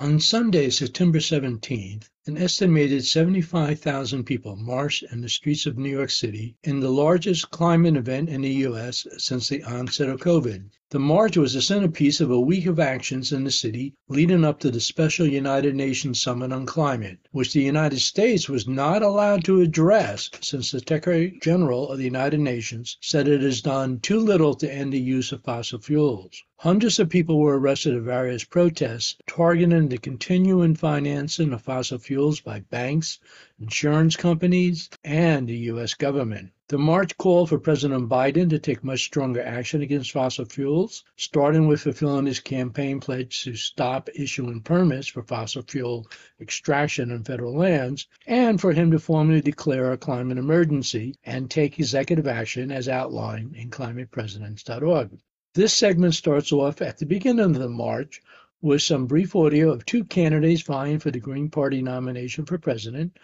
On Sunday, September 17th, an estimated 75,000 people marched in the streets of New York City in the largest climate event in the U.S. since the onset of COVID. The march was the centerpiece of a week of actions in the city leading up to the special United Nations Summit on Climate, which the United States was not allowed to address since the Secretary General of the United Nations said it has done too little to end the use of fossil fuels. Hundreds of people were arrested at various protests targeting the continuing financing of fossil fuels by banks, insurance companies, and the U.S. government. The march called for President Biden to take much stronger action against fossil fuels, starting with fulfilling his campaign pledge to stop issuing permits for fossil fuel extraction on federal lands, and for him to formally declare a climate emergency and take executive action as outlined in climatepresidents.org. This segment starts off at the beginning of the march with some brief audio of two candidates vying for the Green Party nomination for president,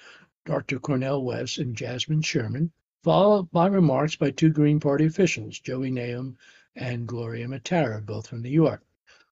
Dr. Cornel West and Jasmine Sherman, followed by remarks by two Green Party officials, Joey Naham and Gloria Mattera, both from New York.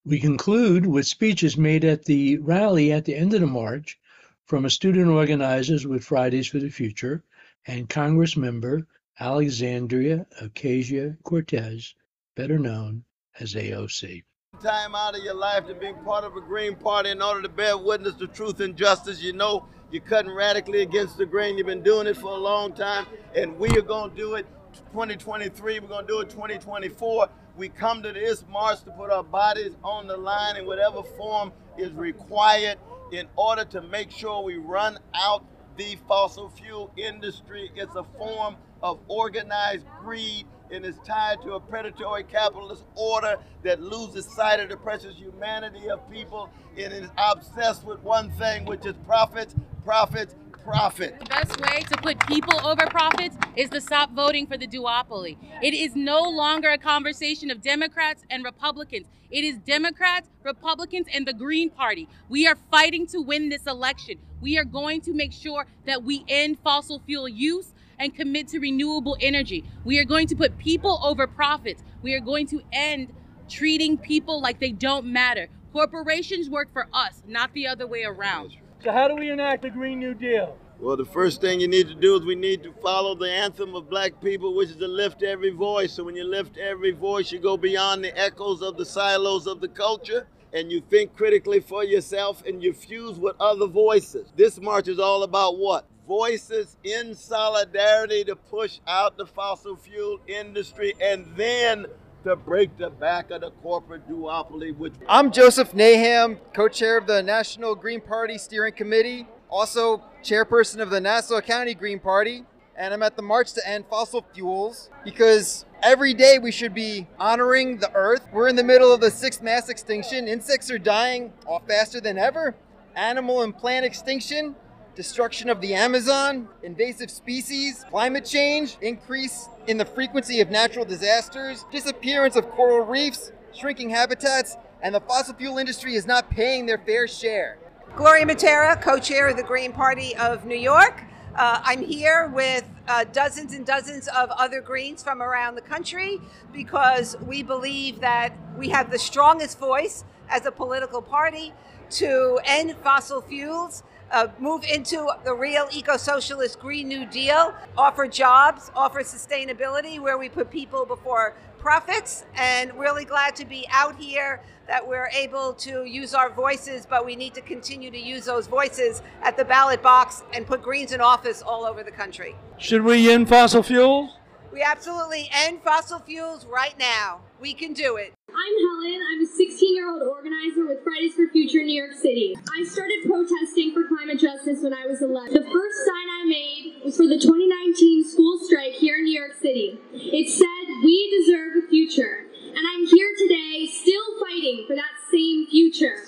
We conclude with speeches made at the rally at the end of the march from a student organizers with Fridays for the Future and Congress member Alexandria Ocasio Cortez, better known as AOC. Time out of your life to be part of a Green Party in order to bear witness to truth and justice. You know you're cutting radically against the grain. You've been doing it for a long time, and we are going to do it 2023. We're going to do it 2024. We come to this march to put our bodies on the line in whatever form is required in order to make sure we run out the fossil fuel industry. It's a form of organized greed and is tied to a predatory capitalist order that loses sight of the precious humanity of people and is obsessed with one thing, which is profits, profits, profit. The best way to put people over profits is to stop voting for the duopoly. It is no longer a conversation of Democrats and Republicans. It is Democrats, Republicans, and the Green Party. We are fighting to win this election. We are going to make sure that we end fossil fuel use and commit to renewable energy. We are going to put people over profits. We are going to end treating people like they don't matter. Corporations work for us, not the other way around. So, how do we enact the Green New Deal? Well, the first thing you need to do is we need to follow the anthem of black people, which is to lift every voice. So, when you lift every voice, you go beyond the echoes of the silos of the culture and you think critically for yourself and you fuse with other voices. This march is all about what? Voices in solidarity to push out the fossil fuel industry and then to break the back of the corporate duopoly. Which I'm Joseph Naham, co-chair of the National Green Party Steering Committee, also chairperson of the Nassau County Green Party, and I'm at the March to End Fossil Fuels because every day we should be honoring the earth. We're in the middle of the sixth mass extinction. Insects are dying off faster than ever. Animal and plant extinction destruction of the Amazon, invasive species, climate change, increase in the frequency of natural disasters, disappearance of coral reefs, shrinking habitats, and the fossil fuel industry is not paying their fair share. Gloria Mattera, co chair of the Green Party of New York. Uh, I'm here with uh, dozens and dozens of other Greens from around the country because we believe that we have the strongest voice as a political party to end fossil fuels uh, move into the real eco-socialist Green New Deal, offer jobs, offer sustainability, where we put people before profits, and really glad to be out here that we're able to use our voices, but we need to continue to use those voices at the ballot box and put Greens in office all over the country. Should we end fossil fuels? We absolutely end fossil fuels right now. We can do it. I'm Helen. I'm a 16 year old organizer with Fridays for Future New York City. I started protesting for climate justice when I was 11. The first sign I made was for the 2019 school strike here in New York City. It said, We deserve a future. And I'm here today still fighting for that same future.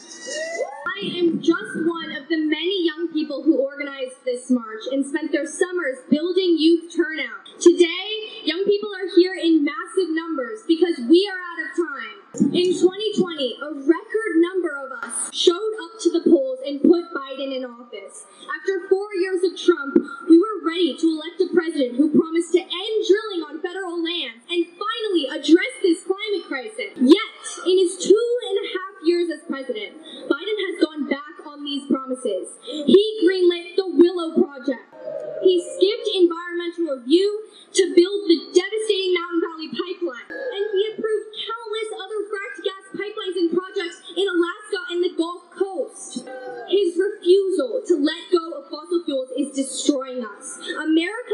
I am just one of the many young people who organized this march and spent their summers building youth turnout. Today, young people are here in massive numbers because we are out of time. In 2020, a record number of us showed up to the polls and put Biden in office. After four years of Trump, we were ready to elect a president who promised to end drilling on federal land and finally address this climate crisis. Yet, to let go of fossil fuels is destroying us. America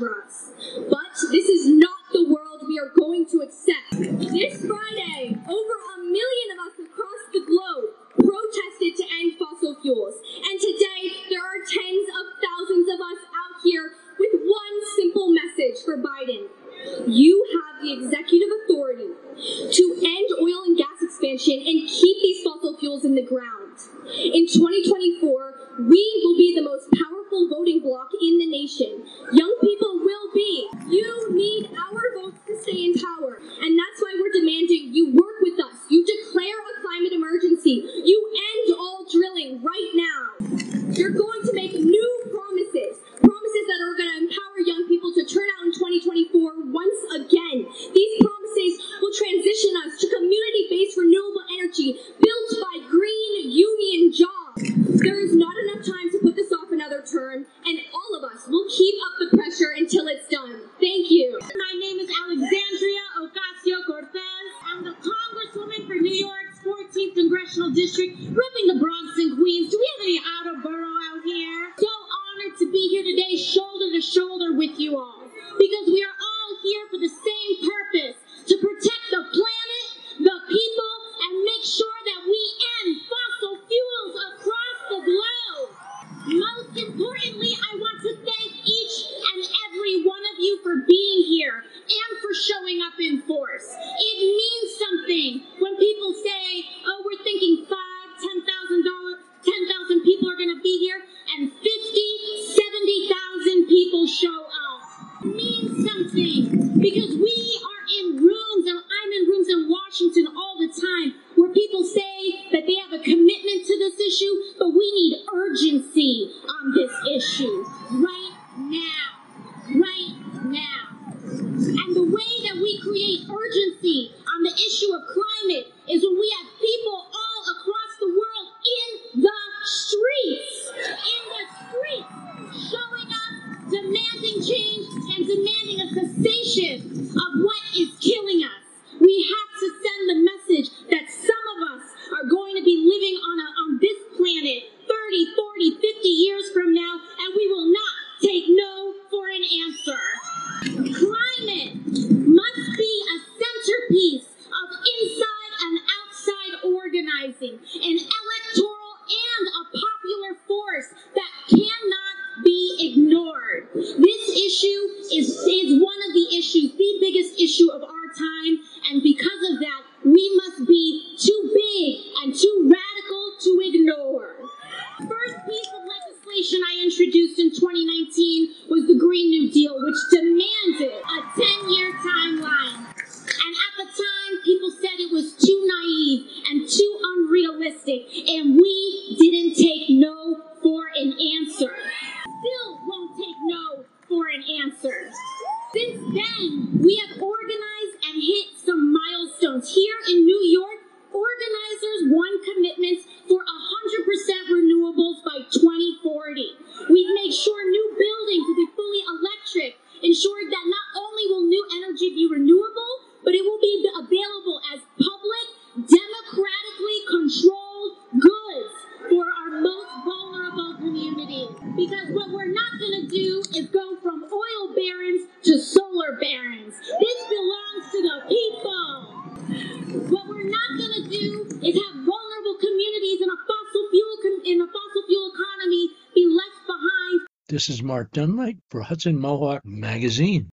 restaurants. But this is not the world we are going to accept. This Friday, over a million of us across the globe protested to end fossil fuels. And today, there are tens of thousands of us out here with one simple message for Biden. You have the executive authority to end oil and gas expansion and keep these fossil fuels in the ground. In 2024, we will be the most powerful voting bloc in the nation. and all of us will keep up the pressure until it's done. Thank you. My name is Alexandria Ocasio-Cortez. I'm the Congresswoman for New York's 14th Congressional District, representing the Bronx and Queens. Do we have any outer borough out here? So honored to be here today, shoulder to shoulder with you all, because we are all here for the same. showing up in force. It means something when people say, oh, we're thinking five, ten thousand dollars, ten thousand people are gonna be here. what we're not going to do is go from oil barons to solar barons. This belongs to the people. What we're not going to do is have vulnerable communities in a fossil fuel com- in a fossil fuel economy be left behind. This is Mark Dunlea for Hudson Mohawk Magazine.